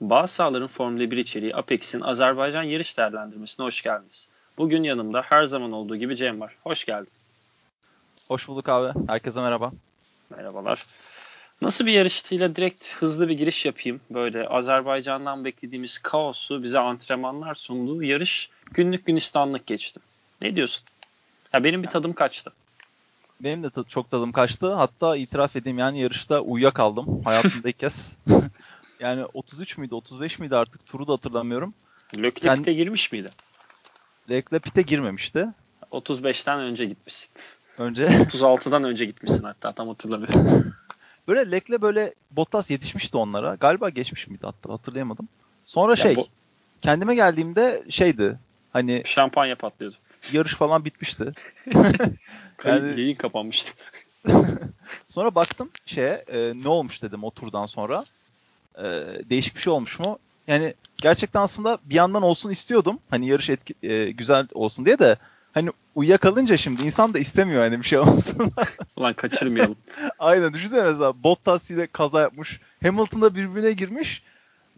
Bazı sahaların Formula 1 içeriği Apex'in Azerbaycan yarış değerlendirmesine hoş geldiniz. Bugün yanımda her zaman olduğu gibi Cem var. Hoş geldin. Hoş bulduk abi. Herkese merhaba. Merhabalar. Nasıl bir yarıştıyla direkt hızlı bir giriş yapayım. Böyle Azerbaycan'dan beklediğimiz kaosu bize antrenmanlar sunduğu yarış günlük günistanlık geçti. Ne diyorsun? Ya benim bir tadım kaçtı. Benim de çok tadım kaçtı. Hatta itiraf edeyim yani yarışta uyuyakaldım. Hayatımda ilk kez. yani 33 müydü 35 miydi artık turu da hatırlamıyorum. Lökle yani, pite girmiş miydi? Lökle pite girmemişti. 35'ten önce gitmişsin. Önce? 36'dan önce gitmişsin hatta tam hatırlamıyorum. böyle Lekle böyle Bottas yetişmişti onlara. Galiba geçmiş miydi hatta hatırlayamadım. Sonra ya şey bu... kendime geldiğimde şeydi hani şampanya patlıyordu. Yarış falan bitmişti. yani... Yayın kapanmıştı. sonra baktım şeye e, ne olmuş dedim o turdan sonra. E, değişik bir şey olmuş mu? Yani gerçekten aslında bir yandan olsun istiyordum. Hani yarış etki, e, güzel olsun diye de hani uyuyakalınca şimdi insan da istemiyor hani bir şey olmasın. Ulan kaçırmayalım. Aynen düşünsene mesela Bottas ile kaza yapmış. Hamilton'da birbirine girmiş.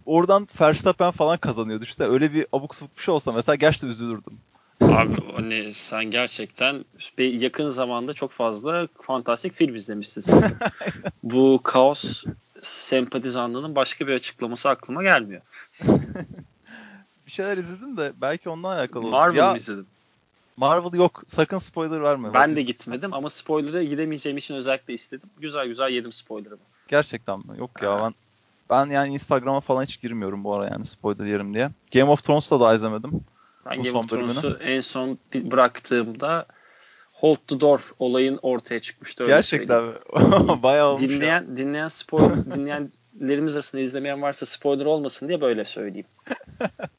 Oradan Verstappen falan kazanıyor. Düşünsene öyle bir abuk sabuk bir şey olsa mesela gerçekten üzülürdüm. Abi hani sen gerçekten yakın zamanda çok fazla fantastik film izlemişsin. Bu kaos sempatizanlığının başka bir açıklaması aklıma gelmiyor. bir şeyler izledim de belki ondan alakalı olur. Marvel ya, izledim. Marvel yok. Sakın spoiler verme. Ben Bak, de gitmedim ama spoiler'a gidemeyeceğim için özellikle istedim. Güzel güzel yedim spoiler'ı. Gerçekten mi? Yok ya ben ben yani Instagram'a falan hiç girmiyorum bu ara yani spoiler yerim diye. Game of Thrones'ta da izlemedim. Ben bu Game of Thrones'u en son bıraktığımda Hold the Door olayın ortaya çıkmıştı. Öyle Gerçekten mi? Bayağı olmuş dinleyen, ya. Dinleyen, spoiler, dinleyenlerimiz arasında izlemeyen varsa spoiler olmasın diye böyle söyleyeyim.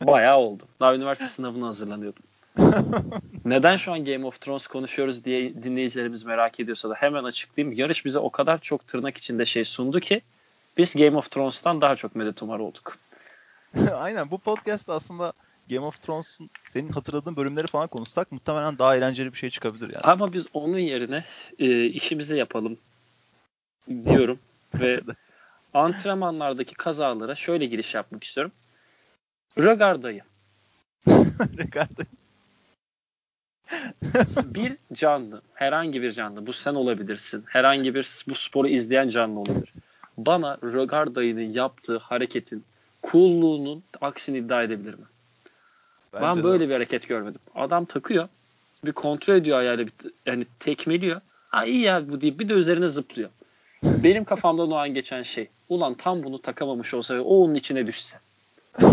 Bayağı oldu. Daha üniversite sınavına hazırlanıyordum. Neden şu an Game of Thrones konuşuyoruz diye dinleyicilerimiz merak ediyorsa da hemen açıklayayım. Yarış bize o kadar çok tırnak içinde şey sundu ki biz Game of Thrones'tan daha çok medet umar olduk. Aynen bu podcast aslında Game of Thrones'un senin hatırladığın bölümleri falan konuşsak muhtemelen daha eğlenceli bir şey çıkabilir yani. Ama biz onun yerine e, işimizi yapalım diyorum ve antrenmanlardaki kazalara şöyle giriş yapmak istiyorum. Rögarda'yı. Rögarda'yı. bir canlı, herhangi bir canlı, bu sen olabilirsin. Herhangi bir bu sporu izleyen canlı olabilir. Bana Rögarda'nın yaptığı hareketin coolluğunun aksini iddia edebilir mi? Bence ben böyle de. bir hareket görmedim. Adam takıyor. Bir kontrol ediyor ayağıyla bir, yani tekmeliyor. Ha iyi ya bu deyip bir de üzerine zıplıyor. Benim kafamdan o an geçen şey. Ulan tam bunu takamamış olsa ve o onun içine düşse.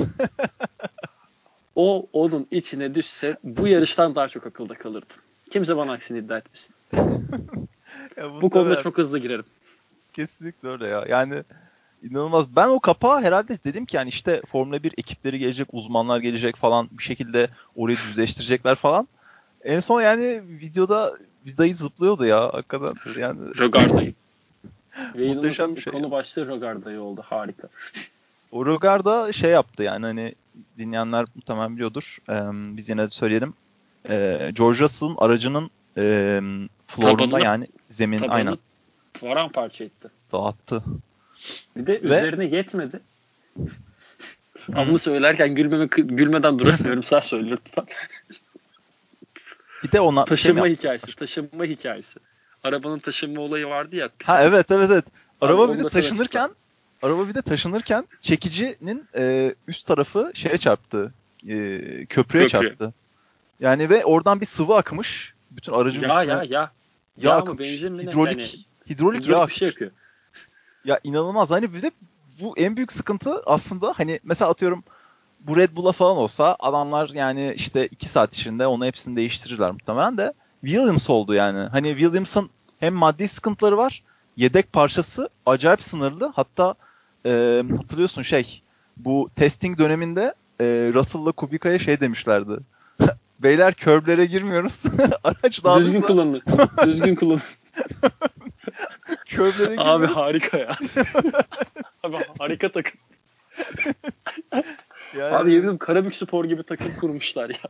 o onun içine düşse bu yarıştan daha çok akılda kalırdı. Kimse bana aksini iddia etmesin. bu konuda ben... çok hızlı girerim. Kesinlikle öyle ya. Yani inanılmaz. Ben o kapağı herhalde dedim ki yani işte Formula 1 ekipleri gelecek, uzmanlar gelecek falan bir şekilde orayı düzleştirecekler falan. En son yani videoda bir dayı zıplıyordu ya hakikaten. Yani Rogarda'yı. Muhteşem bir şey. Konu başlığı Rogarda'yı oldu. Harika. O Rogarda şey yaptı yani hani dinleyenler muhtemelen biliyordur. Ee, biz yine de söyleyelim. Ee, George Russell'ın aracının e, florunda yani zemin aynen. paramparça etti. Dağıttı. Bir de Ve... üzerine yetmedi. Ama söylerken gülmeme, gülmeden duramıyorum. Sen söyle lütfen. Bir de ona taşınma şey hikayesi, taşınma hikayesi. Arabanın taşınma olayı vardı ya. Ha evet evet evet. Araba Abi, bir de taşınırken araba bir de taşınırken çekicinin e, üst tarafı şeye çarptı. E, köprüye Köprü. çarptı. Yani ve oradan bir sıvı akmış. Bütün aracın ya, üstüne. Ya ya ya. Yağ akmış. Benzin mi hidrolik, yani, hidrolik, hidrolik yağ bir şey akıyor. Ya inanılmaz. Hani bir de bu en büyük sıkıntı aslında hani mesela atıyorum bu Red Bull'a falan olsa adamlar yani işte 2 saat içinde onu hepsini değiştirirler muhtemelen de Williams oldu yani. Hani Williams'ın hem maddi sıkıntıları var yedek parçası acayip sınırlı. Hatta e, hatırlıyorsun şey bu testing döneminde e, Russell'la Kubica'ya şey demişlerdi. Beyler körblere girmiyoruz. Araç daha Düzgün kullanın. Düzgün kullanın. Körblere girmiyoruz. Abi harika ya. Abi harika takım. yani... Abi yemin Karabük Spor gibi takım kurmuşlar ya.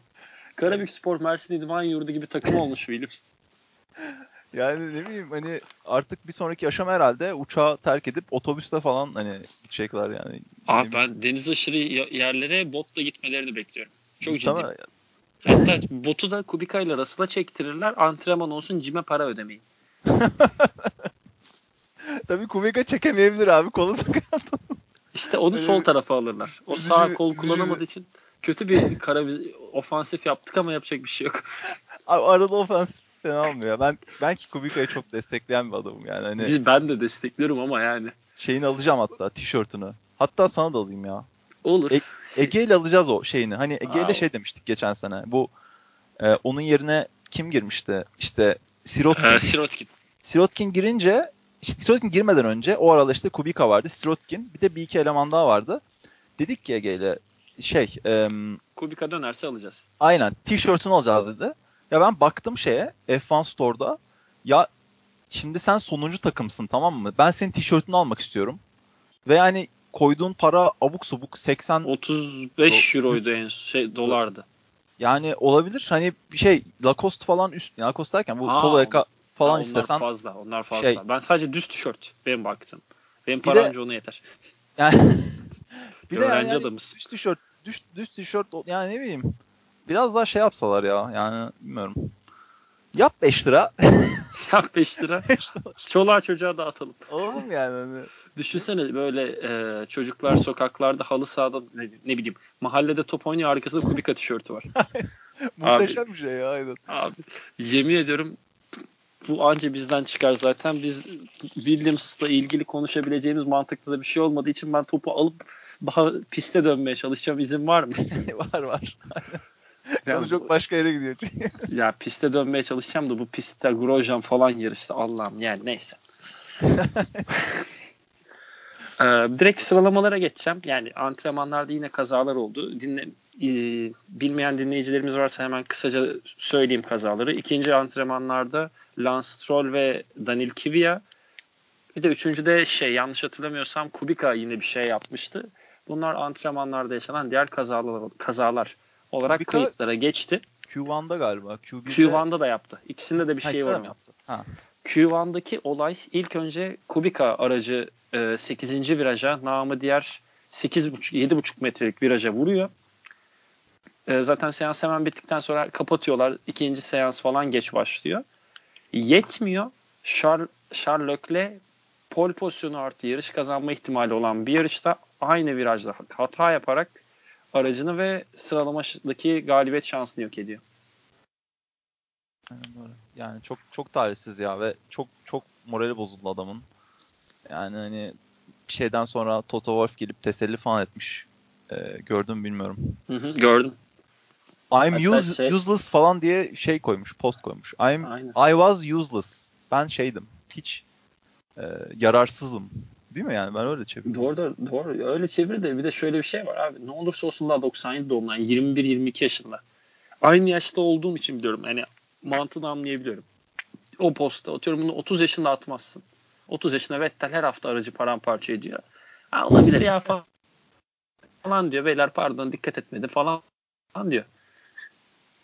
Karabük Spor Mersin İdman Yurdu gibi takım olmuş Williams. Yani ne bileyim hani artık bir sonraki aşama herhalde uçağı terk edip otobüste falan hani gidecekler yani. Abi ben deniz aşırı yerlere botla gitmelerini bekliyorum. Çok ciddi. Tamam. Hatta botu da Kubica ile Russell'a çektirirler. Antrenman olsun cime para ödemeyin. Tabii Kubica çekemeyebilir abi. Kolu sakat. İşte onu Öyle sol tarafa alırlar. O sağ kol kullanamadığı için kötü bir kara ofansif yaptık ama yapacak bir şey yok. Abi arada ofansif fena olmuyor. Ben ben ki Kubica'yı çok destekleyen bir adamım yani. Hani Biz, ben de destekliyorum ama yani. Şeyini alacağım hatta tişörtünü. Hatta sana da alayım ya. Olur. E- Ege ile alacağız o şeyini. Hani Ege ile şey demiştik geçen sene. Bu e, onun yerine kim girmişti? İşte Sirotkin. Ee, Sirotkin. Sirotkin girince Sirotkin girmeden önce o arada işte Kubica vardı. Sirotkin bir de bir iki eleman daha vardı. Dedik ki Ege ile şey e, Kubica dönerse alacağız. Aynen. Tişörtünü alacağız dedi. Ya ben baktım şeye F1 Store'da. Ya şimdi sen sonuncu takımsın tamam mı? Ben senin tişörtünü almak istiyorum. Ve yani koyduğun para abuk subuk 80 35 euroydu en şey dolardı. Yani olabilir. Hani bir şey Lacoste falan üst Lacoste derken bu ha, polo yaka falan ha, istesen. Onlar fazla. Onlar fazla. Şey, ben sadece düz tişört benim baktım. Benim param önce ona yeter. Yani bir de yani, yani düz tişört düz, düz tişört yani ne bileyim biraz daha şey yapsalar ya yani bilmiyorum. Yap 5 lira. Yap 5 lira. 5 lira. Çoluğa çocuğa dağıtalım. Oğlum yani. Hani... Düşünsene böyle e, çocuklar sokaklarda halı sahada ne, ne bileyim mahallede top oynuyor arkasında Kubika tişörtü var. Muhteşem bir şey ya aynen. Abi yemin ediyorum bu anca bizden çıkar zaten. Biz Williams'la ilgili konuşabileceğimiz mantıklı da bir şey olmadığı için ben topu alıp daha piste dönmeye çalışacağım. İzin var mı? var var. Yani çok başka yere gidiyor çünkü. ya piste dönmeye çalışacağım da bu pistte Grosjean falan yarıştı. Allah'ım yani neyse. Ee, direkt sıralamalara geçeceğim. Yani antrenmanlarda yine kazalar oldu. Dinle, e, bilmeyen dinleyicilerimiz varsa hemen kısaca söyleyeyim kazaları. İkinci antrenmanlarda Lance Stroll ve Daniel Kvyat bir de üçüncüde şey yanlış hatırlamıyorsam Kubica yine bir şey yapmıştı. Bunlar antrenmanlarda yaşanan diğer kazalar, kazalar olarak Kubica, kayıtlara geçti. Q1'da galiba. Q1'de... Q1'da da yaptı. İkisinde de bir şey var. Yaptı. Ha. Q1'daki olay ilk önce Kubica aracı e, 8. viraja namı diğer 8,5 7,5 metrelik viraja vuruyor. E, zaten seans hemen bittikten sonra kapatıyorlar. İkinci seans falan geç başlıyor. Yetmiyor. Charles, Charles Leclerc pol pozisyonu artı yarış kazanma ihtimali olan bir yarışta aynı virajda hata yaparak aracını ve sıralamadaki galibiyet şansını yok ediyor. Yani çok çok talihsiz ya ve çok çok morali bozuldu adamın. Yani hani bir şeyden sonra Toto Wolff gelip teselli falan etmiş. Ee, gördüm bilmiyorum. Hı hı, gördüm. I'm use, şey... useless falan diye şey koymuş, post koymuş. I'm Aynen. I was useless. Ben şeydim. Hiç e, yararsızım. Değil mi yani? Ben öyle çevirdim. Doğru doğru. doğru. Öyle çevir de bir de şöyle bir şey var abi. Ne olursa olsun daha 97 doğumlu. Yani 21-22 yaşında. Aynı yaşta olduğum için biliyorum. Yani mantığını anlayabiliyorum. O posta atıyorum bunu 30 yaşında atmazsın. 30 yaşında Vettel her hafta aracı paramparça ediyor. Ha, olabilir ya falan, falan diyor. Beyler pardon dikkat etmedi falan, falan diyor.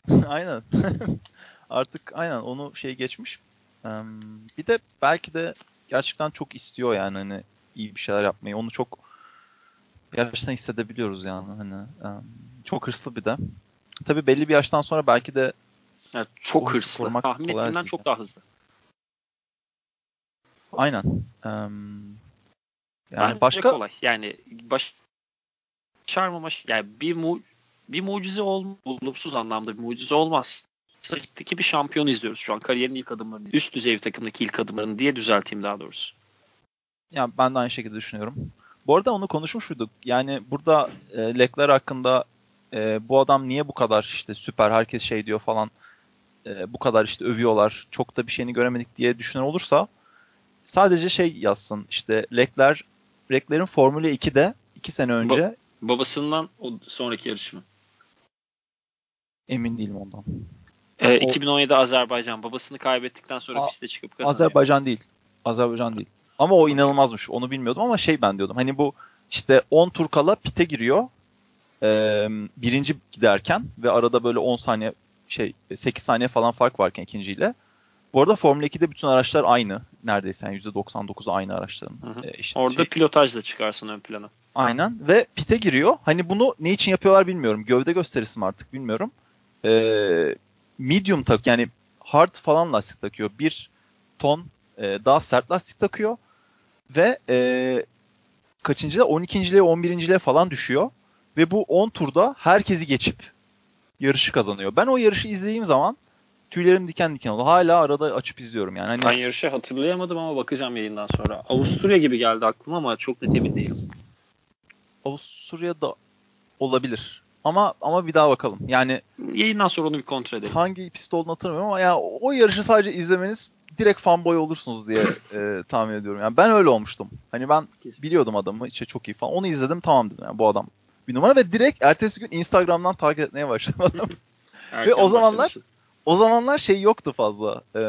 aynen. Artık aynen onu şey geçmiş. bir de belki de gerçekten çok istiyor yani hani iyi bir şeyler yapmayı. Onu çok gerçekten hissedebiliyoruz yani hani çok hırslı bir de. Tabii belli bir yaştan sonra belki de evet, çok hırslı. Tahmin ettiğimden çok daha hızlı. Aynen. Um, yani Bence başka kolay. Yani baş çarmama yani bir mu bir mucize ol olumsuz anlamda bir mucize olmaz. Ligdeki bir şampiyon izliyoruz şu an. Kariyerin ilk adımlarını. Üst düzey bir takımdaki ilk adımlarını diye düzelteyim daha doğrusu. Yani ben de aynı şekilde düşünüyorum. Bu arada onu konuşmuş muyduk? Yani burada e, Lekler hakkında e, bu adam niye bu kadar işte süper herkes şey diyor falan e, bu kadar işte övüyorlar çok da bir şeyini göremedik diye düşünen olursa sadece şey yazsın işte Lekler Lekler'in Formula 2'de 2 sene önce ba- babasından o sonraki yarışma. Emin değilim ondan. E, o, 2017 Azerbaycan babasını kaybettikten sonra a, piste çıkıp kazanıyor. Azerbaycan değil. Azerbaycan değil. Ama o inanılmazmış. Onu bilmiyordum ama şey ben diyordum. Hani bu işte 10 tur kala pite giriyor. Ee, birinci giderken ve arada böyle 10 saniye şey 8 saniye falan fark varken ikinciyle. Bu arada Formula 2'de bütün araçlar aynı. Neredeyse yani %99'u aynı araçların. Hı hı. E, işte Orada şey. pilotajla çıkarsın ön plana. Aynen ve pite giriyor. Hani bunu ne için yapıyorlar bilmiyorum. Gövde gösterisi mi artık bilmiyorum. Ee, medium tak yani hard falan lastik takıyor. Bir ton e, daha sert lastik takıyor. Ve e, kaçıncıda 12.liğe 11.liğe falan düşüyor. Ve bu 10 turda herkesi geçip yarışı kazanıyor. Ben o yarışı izlediğim zaman tüylerim diken diken oldu. Hala arada açıp izliyorum yani. Hani... Ben yarışı hatırlayamadım ama bakacağım yayından sonra. Avusturya gibi geldi aklıma ama çok net emin değilim. Avusturya'da olabilir. Ama ama bir daha bakalım. Yani yayından sonra onu bir kontrol edelim. Hangi pist olduğunu hatırlamıyorum ama ya o yarışı sadece izlemeniz direkt fanboy olursunuz diye e, tahmin ediyorum. Yani ben öyle olmuştum. Hani ben biliyordum adamı işte çok iyi falan. Onu izledim tamam dedim yani bu adam bir numara ve direkt ertesi gün Instagram'dan takip etmeye başladım. ve o zamanlar o zamanlar şey yoktu fazla. Ee,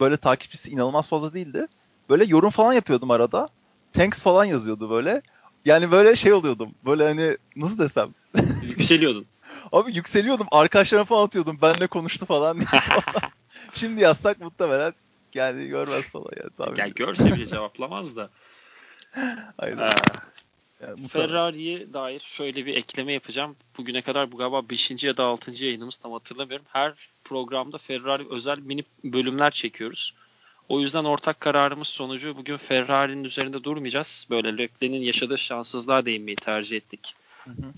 böyle takipçisi inanılmaz fazla değildi. Böyle yorum falan yapıyordum arada. Thanks falan yazıyordu böyle. Yani böyle şey oluyordum. Böyle hani nasıl desem. Yükseliyordun. Abi yükseliyordum. Arkadaşlarıma falan atıyordum. Benle konuştu falan. Şimdi yazsak muhtemelen yani görmez falan yani. Tabii. Yani görse bile cevaplamaz da. Aynen. Ee, yani Ferrari'ye dair şöyle bir ekleme yapacağım. Bugüne kadar bu galiba 5. ya da 6. yayınımız tam hatırlamıyorum. Her programda Ferrari özel mini bölümler çekiyoruz. O yüzden ortak kararımız sonucu bugün Ferrari'nin üzerinde durmayacağız. Böyle Leclerc'in yaşadığı şanssızlığa değinmeyi tercih ettik. Hı hı.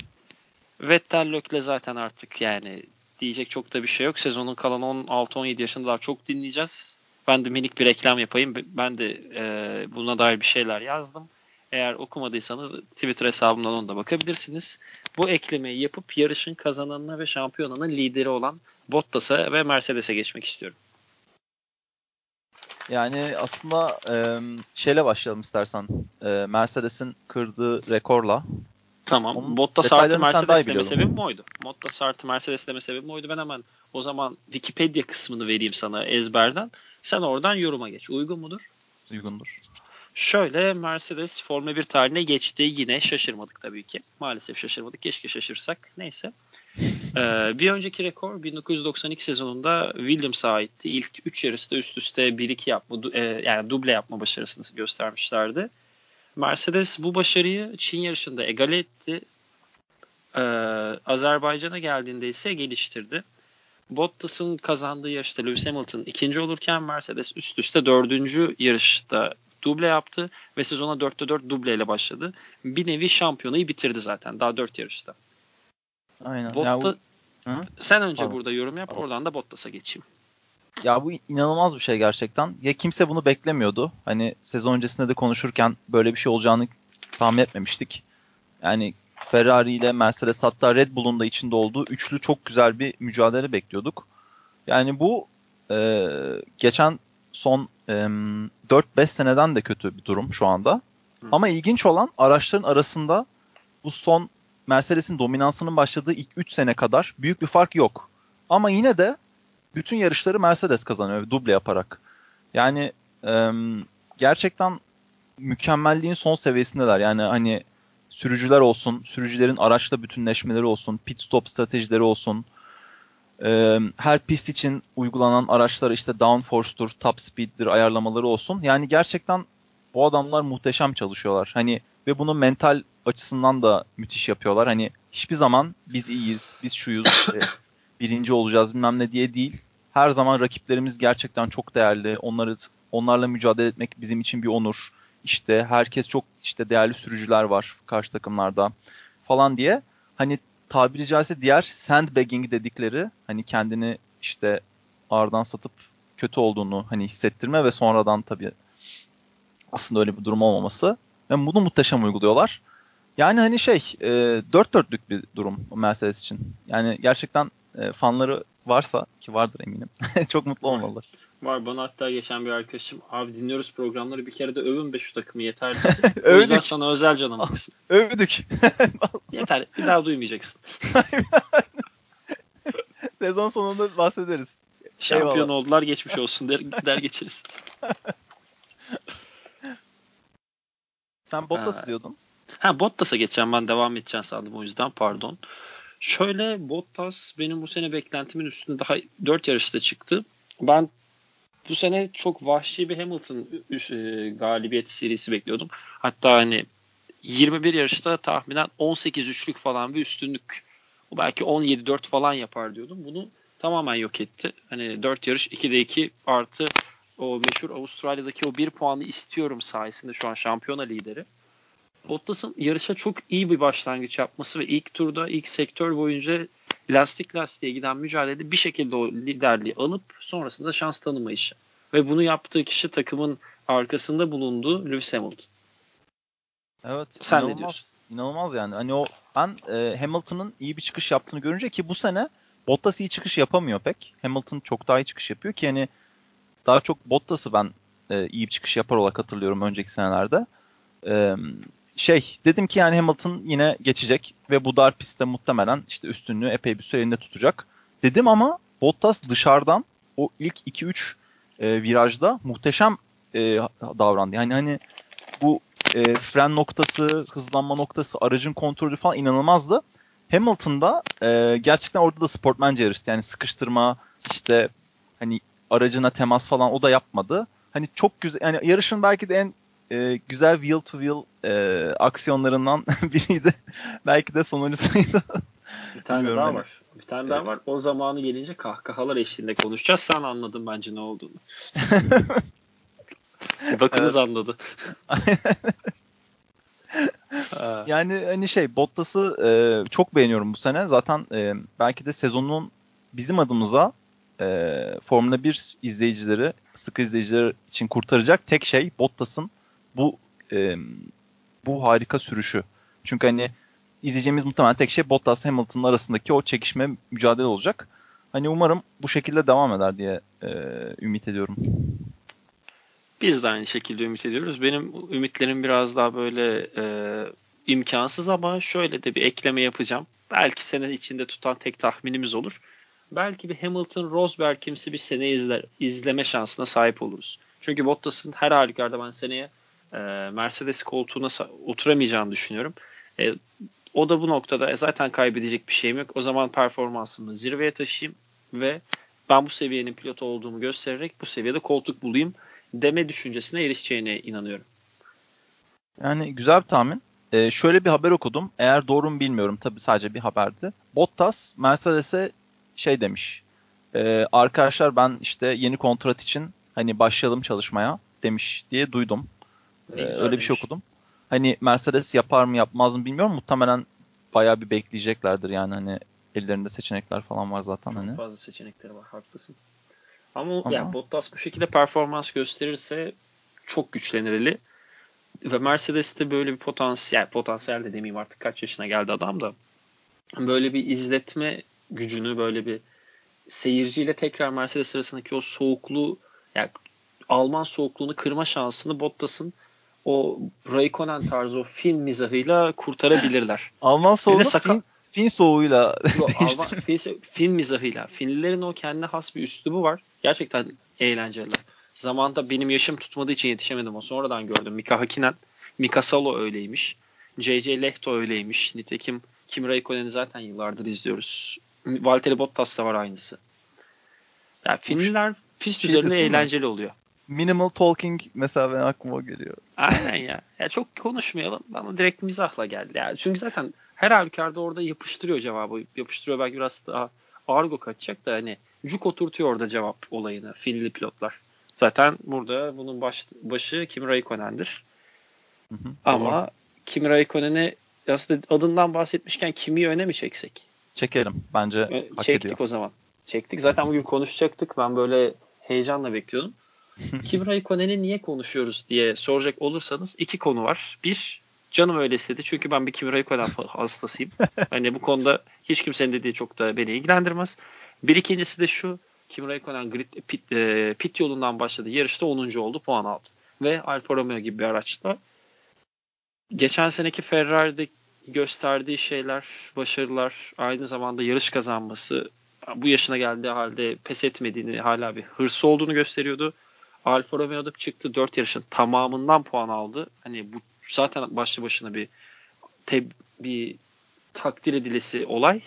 Vettel Leclerc zaten artık yani diyecek çok da bir şey yok. Sezonun kalan 16-17 yaşında daha çok dinleyeceğiz. Ben de minik bir reklam yapayım. Ben de e, buna dair bir şeyler yazdım. Eğer okumadıysanız Twitter hesabımdan ona da bakabilirsiniz. Bu eklemeyi yapıp yarışın kazananına ve şampiyonanın lideri olan Bottas'a ve Mercedes'e geçmek istiyorum. Yani aslında e, şeyle başlayalım istersen. E, Mercedes'in kırdığı rekorla. Tamam. Onun Bottas artı Mercedes deme sebebim oydu. Bottas artı Mercedes deme sebebim oydu. Ben hemen o zaman Wikipedia kısmını vereyim sana ezberden. Sen oradan yoruma geç. Uygun mudur? Uygundur. Şöyle Mercedes Formula 1 tarihine geçti. Yine şaşırmadık tabii ki. Maalesef şaşırmadık. Keşke şaşırsak. Neyse. ee, bir önceki rekor 1992 sezonunda Williams'a aitti. İlk 3 yarışta üst üste 1-2 yapma, e, yani duble yapma başarısını göstermişlerdi. Mercedes bu başarıyı Çin yarışında egale etti. Ee, Azerbaycan'a geldiğinde ise geliştirdi. Bottas'ın kazandığı yarışta Lewis Hamilton ikinci olurken Mercedes üst üste dördüncü yarışta duble yaptı ve sezona 4'te 4 dubleyle başladı. Bir nevi şampiyonayı bitirdi zaten daha 4 yarışta. Aynen. Botta, bu... Sen önce Pardon. burada yorum yap Pardon. oradan da Bottas'a geçeyim. Ya bu inanılmaz bir şey gerçekten. Ya kimse bunu beklemiyordu. Hani sezon öncesinde de konuşurken böyle bir şey olacağını tahmin etmemiştik. Yani Ferrari ile Mercedes hatta Red Bull'un da içinde olduğu üçlü çok güzel bir mücadele bekliyorduk. Yani bu e, geçen son e, 4-5 seneden de kötü bir durum şu anda. Hı. Ama ilginç olan araçların arasında bu son Mercedes'in dominansının başladığı ilk 3 sene kadar büyük bir fark yok. Ama yine de bütün yarışları Mercedes kazanıyor duble yaparak. Yani e, gerçekten mükemmelliğin son seviyesindeler. Yani hani sürücüler olsun, sürücülerin araçla bütünleşmeleri olsun, pit stop stratejileri olsun, e, her pist için uygulanan araçlar işte downforce'dur, top speed'dir ayarlamaları olsun. Yani gerçekten o adamlar muhteşem çalışıyorlar. Hani ve bunu mental açısından da müthiş yapıyorlar. Hani hiçbir zaman biz iyiyiz, biz şuyuz, işte, birinci olacağız bilmem ne diye değil. Her zaman rakiplerimiz gerçekten çok değerli. Onları onlarla mücadele etmek bizim için bir onur. İşte herkes çok işte değerli sürücüler var karşı takımlarda falan diye. Hani tabiri caizse diğer sandbagging dedikleri hani kendini işte ağırdan satıp kötü olduğunu hani hissettirme ve sonradan tabii aslında öyle bir durum olmaması. Ve bunu muhteşem uyguluyorlar. Yani hani şey e, dört dörtlük bir durum Mercedes için. Yani gerçekten e, fanları varsa ki vardır eminim. çok mutlu olmalılar. Var bana hatta geçen bir arkadaşım abi dinliyoruz programları bir kere de övün be şu takımı yeter dedi. o yüzden sana özel canım. Övdük. yeter bir daha duymayacaksın. Sezon sonunda bahsederiz. Şampiyon Eyvallah. oldular geçmiş olsun der, der geçeriz. Sen Bottas ha. diyordun. Ha Bottas'a geçeceğim ben devam edeceğim sandım o yüzden pardon. Şöyle Bottas benim bu sene beklentimin üstünde daha 4 yarışta çıktı. Ben bu sene çok vahşi bir Hamilton e, galibiyet serisi bekliyordum. Hatta hani 21 yarışta tahminen 18 üçlük falan bir üstünlük. Belki 17-4 falan yapar diyordum. Bunu tamamen yok etti. Hani 4 yarış 2'de 2 artı o meşhur Avustralya'daki o 1 puanı istiyorum sayesinde şu an şampiyona lideri. Bottas'ın yarışa çok iyi bir başlangıç yapması ve ilk turda ilk sektör boyunca lastik lastiğe giden mücadelede bir şekilde o liderliği alıp sonrasında şans tanımayışı. Ve bunu yaptığı kişi takımın arkasında bulunduğu Lewis Hamilton. Evet. Sen inanılmaz, ne diyorsun? İnanılmaz yani. Hani o ben e, Hamilton'ın iyi bir çıkış yaptığını görünce ki bu sene Bottas iyi çıkış yapamıyor pek. Hamilton çok daha iyi çıkış yapıyor ki hani daha çok Bottas'ı ben e, iyi bir çıkış yapar olarak hatırlıyorum önceki senelerde. E, şey dedim ki yani Hamilton yine geçecek ve bu dar pistte muhtemelen işte üstünlüğü epey bir süre elinde tutacak. Dedim ama Bottas dışarıdan o ilk 2-3 e, virajda muhteşem e, davrandı. Yani hani bu e, fren noktası, hızlanma noktası, aracın kontrolü falan inanılmazdı. Hamilton'da e, gerçekten orada da sportmence yarıştı. Yani sıkıştırma, işte hani aracına temas falan o da yapmadı. Hani çok güzel yani yarışın belki de en e, güzel wheel to wheel e, aksiyonlarından biriydi. belki de sonuncusuydu. Bir tane daha hani. var. Bir tane daha var. O zamanı gelince kahkahalar eşliğinde konuşacağız. Sen anladın bence ne olduğunu. Bakınız evet. anladı. yani hani şey Bottas'ı e, çok beğeniyorum bu sene. Zaten e, belki de sezonun bizim adımıza e, Formula 1 izleyicileri, sıkı izleyiciler için kurtaracak tek şey Bottas'ın bu e, bu harika sürüşü. Çünkü hani izleyeceğimiz muhtemelen tek şey Bottas Hamilton arasındaki o çekişme mücadele olacak. Hani umarım bu şekilde devam eder diye e, ümit ediyorum. Biz de aynı şekilde ümit ediyoruz. Benim ümitlerim biraz daha böyle e, imkansız ama şöyle de bir ekleme yapacağım. Belki sene içinde tutan tek tahminimiz olur. Belki bir Hamilton Rosberg kimsi bir sene izler, izleme şansına sahip oluruz. Çünkü Bottas'ın her halükarda ben seneye e, Mercedes koltuğuna oturamayacağını düşünüyorum. E, o da bu noktada e, zaten kaybedecek bir şeyim yok. O zaman performansımı zirveye taşıyayım ve ben bu seviyenin pilotu olduğumu göstererek bu seviyede koltuk bulayım deme düşüncesine erişeceğine inanıyorum. Yani güzel bir tahmin. Ee, şöyle bir haber okudum. Eğer doğru mu bilmiyorum. Tabii sadece bir haberdi. Bottas Mercedes'e şey demiş. E, arkadaşlar ben işte yeni kontrat için hani başlayalım çalışmaya demiş diye duydum. Ee, öyle bir şey okudum. Hani Mercedes yapar mı yapmaz mı bilmiyorum. Muhtemelen bayağı bir bekleyeceklerdir yani hani ellerinde seçenekler falan var zaten Çok hani. fazla seçenekleri var haklısın. Ama, Ama yani Bottas bu şekilde performans gösterirse çok güçlenir eli. Ve Mercedes'te böyle bir potansiyel, potansiyel de demeyeyim artık kaç yaşına geldi adam da böyle bir izletme gücünü böyle bir seyirciyle tekrar Mercedes arasındaki o soğukluğu yani Alman soğukluğunu kırma şansını Bottas'ın o Raikkonen tarzı o film mizahıyla kurtarabilirler. Alman soğuğu saka- fin, fin soğuğuyla Alman, fin, fin mizahıyla. Finlilerin o kendine has bir üslubu var. Gerçekten eğlenceliler. Zamanda benim yaşım tutmadığı için yetişemedim. O sonradan gördüm. Mika Hakinen, Mika Salo öyleymiş. J.J. Lehto öyleymiş. Nitekim Kim Raikkonen'i zaten yıllardır izliyoruz. Valtteri Bottas da var aynısı. Yani Finliler pist şey üzerinde eğlenceli oluyor. Minimal talking mesela ben aklıma geliyor. Aynen ya. ya. Çok konuşmayalım. Bana direkt mizahla geldi. Yani çünkü zaten her halükarda orada yapıştırıyor cevabı. Yapıştırıyor belki biraz daha argo kaçacak da hani cuk oturtuyor orada cevap olayını Finli pilotlar. Zaten burada bunun baş, başı Kim Raikkonen'dir. Hı hı, Ama doğru. Kim Raikkonen'i aslında adından bahsetmişken kimi öne mi çeksek? Çekelim. Bence hak Çektik ediyor. o zaman. Çektik. Zaten bugün konuşacaktık. Ben böyle heyecanla bekliyordum. Kim Raikkonen'i niye konuşuyoruz diye soracak olursanız iki konu var. Bir, canım öyle istedi. Çünkü ben bir Kim Raikkonen hastasıyım. hani bu konuda hiç kimsenin dediği çok da beni ilgilendirmez. Bir ikincisi de şu. Kim Raikkonen grid, pit, e, pit yolundan başladı. Yarışta 10. oldu. Puan aldı. Ve Alfa Romeo gibi bir araçla geçen seneki Ferrari'de gösterdiği şeyler, başarılar, aynı zamanda yarış kazanması bu yaşına geldiği halde pes etmediğini, hala bir hırsı olduğunu gösteriyordu. Alfa Romeo'da çıktı 4 yarışın tamamından puan aldı. Hani bu zaten başlı başına bir teb bir takdir edilesi olay.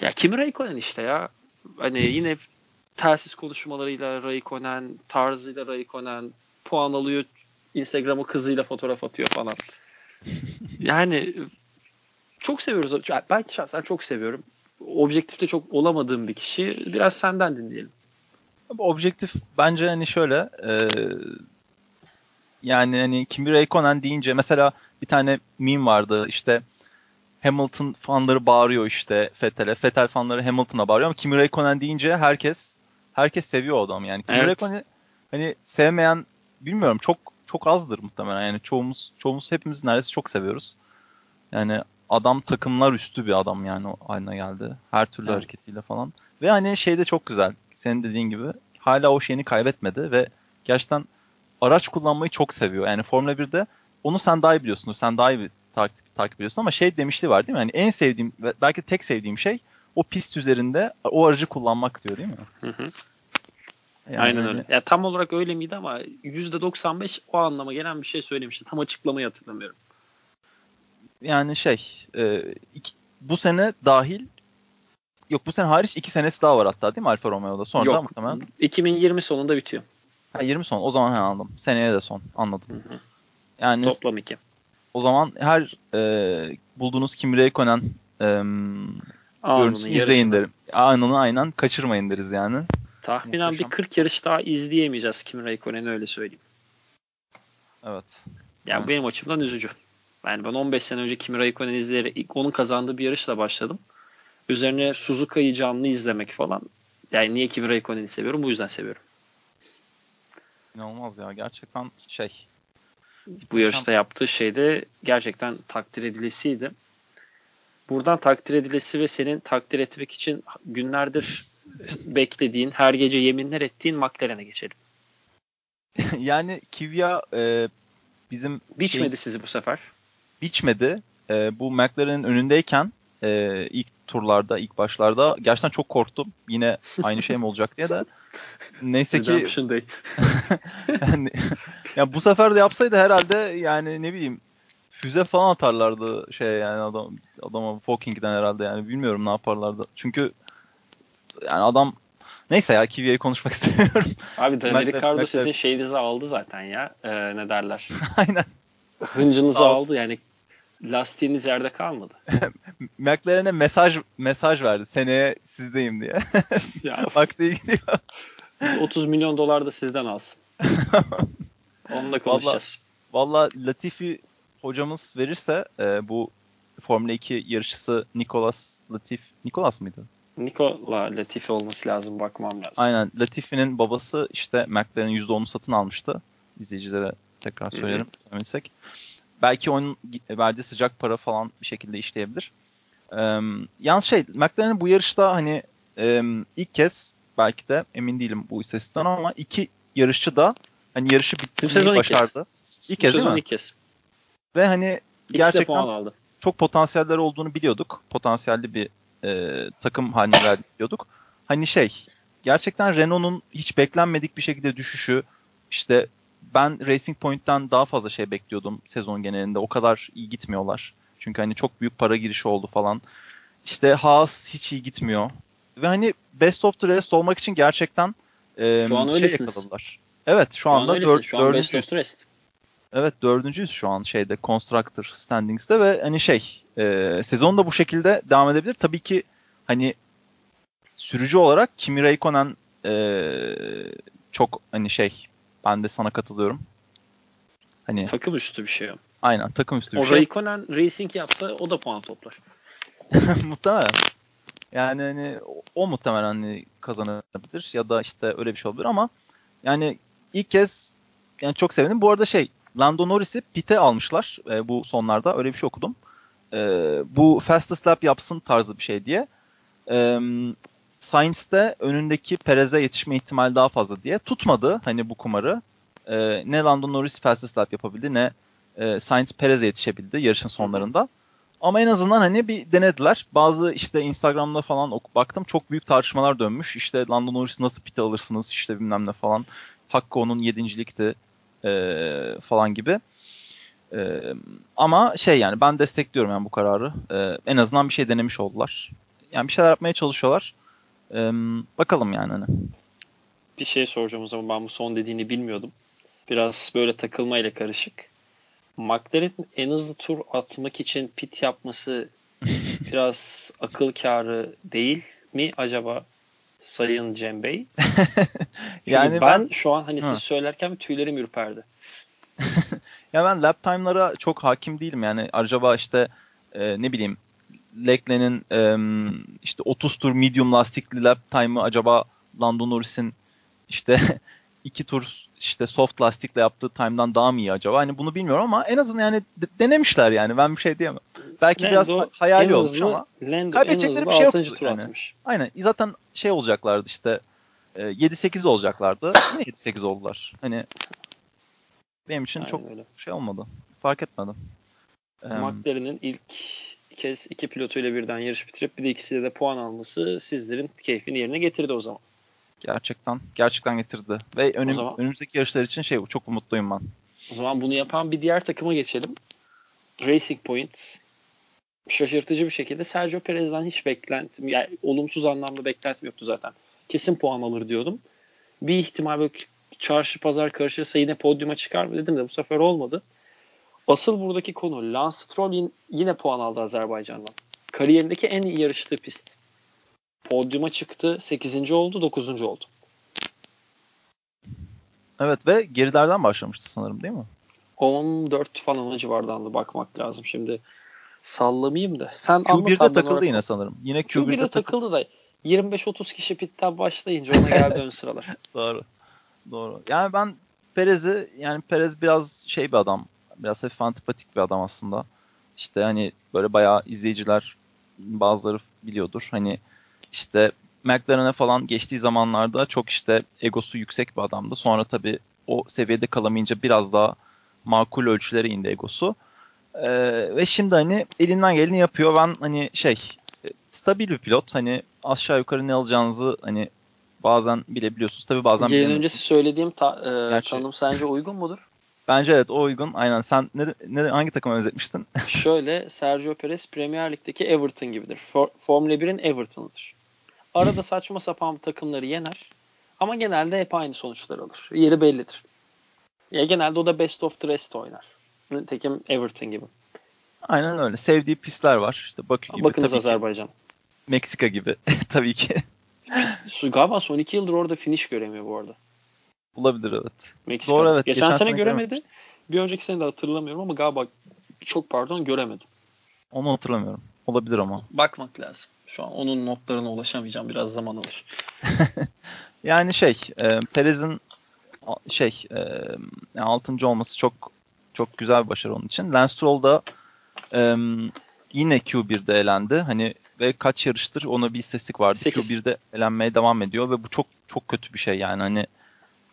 Ya Kimi Raikkonen işte ya. Hani yine telsiz konuşmalarıyla Raikkonen, tarzıyla Raikkonen puan alıyor. Instagram'a kızıyla fotoğraf atıyor falan. yani çok seviyoruz. Ben şahsen çok seviyorum. Objektifte çok olamadığım bir kişi. Biraz senden dinleyelim. Objektif bence hani şöyle e, yani hani Kimi Raikkonen deyince mesela bir tane meme vardı işte Hamilton fanları bağırıyor işte Fettel'e. Fettel fanları Hamilton'a bağırıyor ama Kimi Raikkonen deyince herkes herkes seviyor o adamı yani. Kimi evet. Raikkonen hani sevmeyen bilmiyorum çok çok azdır muhtemelen. Yani çoğumuz çoğumuz hepimiz neredeyse çok seviyoruz. Yani adam takımlar üstü bir adam yani o haline geldi. Her türlü evet. hareketiyle falan. Ve hani şey de çok güzel. Senin dediğin gibi hala o şeyini kaybetmedi ve gerçekten araç kullanmayı çok seviyor. Yani Formula 1'de onu sen daha iyi biliyorsunuz. Sen daha iyi bir takip, takip ediyorsun ama şey demişti var değil mi? Yani en sevdiğim belki tek sevdiğim şey o pist üzerinde o aracı kullanmak diyor değil mi? Hı hı. Yani Aynen öyle. Ya tam olarak öyle miydi ama %95 o anlama gelen bir şey söylemişti. Tam açıklamayı hatırlamıyorum. Yani şey e, iki, bu sene dahil yok bu sene hariç iki senesi daha var hatta değil mi Alfa Romeo'da? Sonra yok, muhtemelen. 2020 sonunda bitiyor. Ha, 20 son. O zaman he, anladım. Seneye de son. Anladım. Hı hı. Yani toplam iki. O zaman her e, bulduğunuz Kimi Räikkönen e, görüntüsünü izleyin derim. Anını aynen kaçırmayın deriz yani. Tahminen Muhteşem. bir 40 yarış daha izleyemeyeceğiz Kimi Räikkönen'i öyle söyleyeyim. Evet. Yani evet. benim açımdan üzücü. Yani ben 15 sene önce Kimi Räikkönen'i izleyerek ilk onun kazandığı bir yarışla başladım. Üzerine Suzuka'yı canlı izlemek falan. Yani niye Kimi Räikkönen'i seviyorum? Bu yüzden seviyorum. İnanılmaz ya. Gerçekten şey. Bu yarışta yaptığı şey de gerçekten takdir edilesiydi. Buradan takdir edilesi ve senin takdir etmek için günlerdir beklediğin, her gece yeminler ettiğin McLaren'e geçelim. yani Kivya e, bizim biçmedi şey, sizi bu sefer. Biçmedi. E, bu McLaren'in önündeyken e, ilk turlarda, ilk başlarda gerçekten çok korktum. Yine aynı şey mi olacak diye de. Neyse ki yani, yani bu sefer de yapsaydı herhalde yani ne bileyim füze falan atarlardı şey yani adam adama Foking'den herhalde yani bilmiyorum ne yaparlardı. Çünkü yani adam neyse ya Kivi'yi konuşmak istemiyorum. Abi Daniel Ricciardo sizin şeyinizi aldı zaten ya. Ee, ne derler? Aynen. Hıncınızı aldı yani lastiğiniz yerde kalmadı. McLaren'e mesaj mesaj verdi. Seneye sizdeyim diye. ya. Vakti gidiyor. 30 milyon dolar da sizden alsın. Onunla konuşacağız. Valla, valla Latifi hocamız verirse e, bu Formula 2 yarışçısı Nicolas Latif Nicolas mıydı? Nikola Latifi olması lazım bakmam lazım. Aynen. Latifi'nin babası işte McLaren'in %10'unu satın almıştı. İzleyicilere tekrar söylerim söylemesek. Belki onun verdiği sıcak para falan bir şekilde işleyebilir. Ee, yalnız şey McLaren'in bu yarışta hani e, ilk kez belki de emin değilim bu istatistikten ama iki yarışçı da hani yarışı bitirmeyi başardı. İlk kez, ilk kez değil mi? ilk kez. Ve hani İkisi gerçekten aldı. çok potansiyeller olduğunu biliyorduk. Potansiyelli bir e, takım haline geldik biliyorduk. Hani şey gerçekten Renault'un hiç beklenmedik bir şekilde düşüşü işte ben Racing Point'ten daha fazla şey bekliyordum sezon genelinde. O kadar iyi gitmiyorlar. Çünkü hani çok büyük para girişi oldu falan. İşte Haas hiç iyi gitmiyor. Ve hani best of the rest olmak için gerçekten e, şu an şey öylesiniz. yakaladılar. Evet şu, şu anda an dör, şu an dördüncüyüz. Best of the rest. Evet dördüncüyüz şu an şeyde Constructor Standings'te ve hani şey e, sezon da bu şekilde devam edebilir. Tabii ki hani sürücü olarak Kimi Räikkönen e, çok hani şey ben de sana katılıyorum. Hani takım üstü bir şey. Aynen takım üstü bir o şey. O Raikkonen racing yapsa o da puan toplar. muhtemelen. Yani hani o, o muhtemelen hani kazanabilir ya da işte öyle bir şey olabilir ama yani ilk kez yani çok sevindim. Bu arada şey Lando Norris'i pite almışlar e, bu sonlarda. Öyle bir şey okudum. E, bu fastest lap yapsın tarzı bir şey diye. E, Sainz'de önündeki Perez'e yetişme ihtimali daha fazla diye. Tutmadı hani bu kumarı. E, ne Lando Norris fastest lap yapabildi ne e, Sainz Perez'e yetişebildi yarışın sonlarında. Ama en azından hani bir denediler. Bazı işte Instagram'da falan baktım çok büyük tartışmalar dönmüş. İşte Lando Norris nasıl pite alırsınız işte bilmem ne falan. Hakkı onun yedincilikti e, falan gibi. E, ama şey yani ben destekliyorum yani bu kararı. E, en azından bir şey denemiş oldular. Yani bir şeyler yapmaya çalışıyorlar. E, bakalım yani hani. bir şey soracağım o zaman. Ben bu son dediğini bilmiyordum. Biraz böyle takılmayla karışık. McLaren'in en hızlı tur atmak için pit yapması biraz akıl kârı değil mi acaba Sayın Cem Bey? yani ben, ben şu an hani ha. siz söylerken tüylerim ürperdi. ya ben lap time'lara çok hakim değilim yani acaba işte e, ne bileyim Leclerc'in e, işte 30 tur medium lastikli lap time'ı acaba Lando Norris'in işte iki tur işte soft lastikle yaptığı time'dan daha mı iyi acaba? Hani bunu bilmiyorum ama en azından yani denemişler yani. Ben bir şey diyemem. Belki Lando, biraz hayali olmuş hızlı, ama Lando kaybedecekleri bir şey yok. Yani. Atmış. Aynen. Zaten şey olacaklardı işte 7-8 olacaklardı. Yine 7-8 oldular. Hani benim için Aynen çok öyle. şey olmadı. Fark etmedim. McLaren'in ilk kez iki pilotuyla birden yarış bitirip bir de ikisiyle de puan alması sizlerin keyfini yerine getirdi o zaman. Gerçekten gerçekten getirdi. Ve önüm, zaman, önümüzdeki yarışlar için şey çok umutluyum ben. O zaman bunu yapan bir diğer takıma geçelim. Racing Point şaşırtıcı bir şekilde Sergio Perez'den hiç beklentim, yani olumsuz anlamda beklentim yoktu zaten. Kesin puan alır diyordum. Bir ihtimal böyle çarşı pazar karışırsa yine podyuma çıkar mı dedim de bu sefer olmadı. Asıl buradaki konu Lance Stroll yine puan aldı Azerbaycan'dan. Kariyerindeki en iyi yarıştığı pist. Podyuma çıktı. 8. oldu. 9. oldu. Evet ve gerilerden başlamıştı sanırım değil mi? 14 falan o civardandı. Bakmak lazım. Şimdi sallamayayım da. Sen Q1'de takıldı yine sanırım. Yine Q1'de, Q1'de takıldı da 25-30 kişi pitten başlayınca ona geldi ön sıralar. Doğru. Doğru. Yani ben Perez'i yani Perez biraz şey bir adam. Biraz hafif antipatik bir adam aslında. İşte hani böyle bayağı izleyiciler bazıları biliyordur. Hani işte McLaren'e falan geçtiği zamanlarda çok işte egosu yüksek bir adamdı. Sonra tabii o seviyede kalamayınca biraz daha makul ölçülere indi egosu. Ee, ve şimdi hani elinden geleni yapıyor. Ben hani şey stabil bir pilot. Hani aşağı yukarı ne alacağınızı hani bazen bilebiliyorsunuz. Tabii bazen Yayın öncesi söylediğim ta, e, tanım sence uygun mudur? Bence evet o uygun. Aynen. Sen ne, ne, hangi takıma benzetmiştin? Şöyle Sergio Perez Premier Lig'deki Everton gibidir. For, Formula 1'in Everton'ıdır. Arada saçma sapan takımları yener. Ama genelde hep aynı sonuçlar alır. Yeri bellidir. Ya genelde o da best of the rest oynar. Tekim Everton gibi. Aynen öyle. Sevdiği pistler var. İşte Bakü gibi. Bakınız tabii Azerbaycan. Ki. Meksika gibi. tabii ki. Pist, galiba son iki yıldır orada finish göremiyor bu arada. Olabilir evet. Meksika. Doğru evet. Geçen, Geçen sene, sene göremedi. Bir önceki sene de hatırlamıyorum ama galiba çok pardon göremedim. Onu hatırlamıyorum. Olabilir ama. Bakmak lazım. Şu an onun notlarına ulaşamayacağım. Biraz zaman alır. yani şey, e, Perez'in şey e, 6. olması çok çok güzel bir başarı onun için. Lance Stroll da e, yine Q1'de elendi. Hani ve kaç yarıştır ona bir istatistik vardı. 8. Q1'de elenmeye devam ediyor ve bu çok çok kötü bir şey yani hani